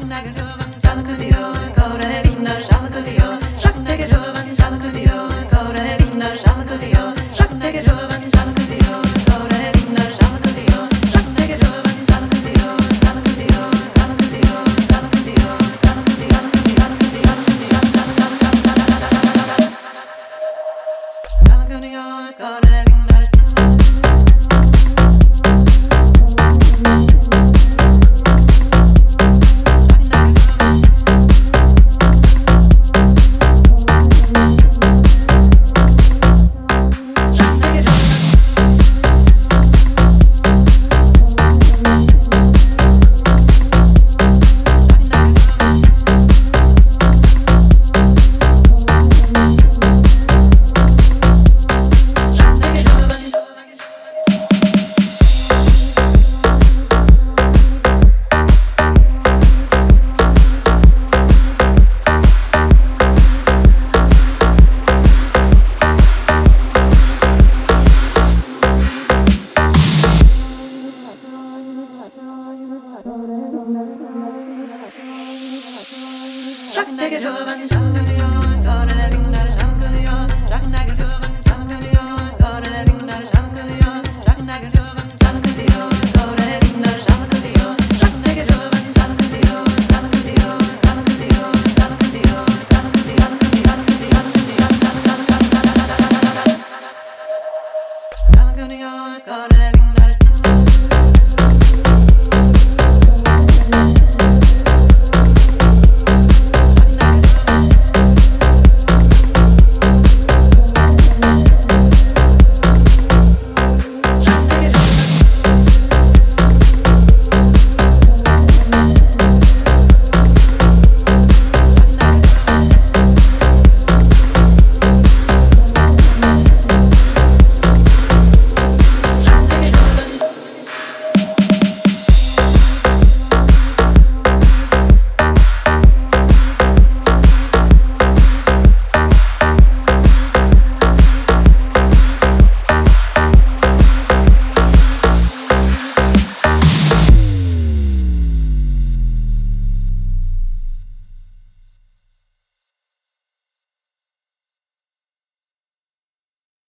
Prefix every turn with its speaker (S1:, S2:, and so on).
S1: nagger gonna yours, gonna be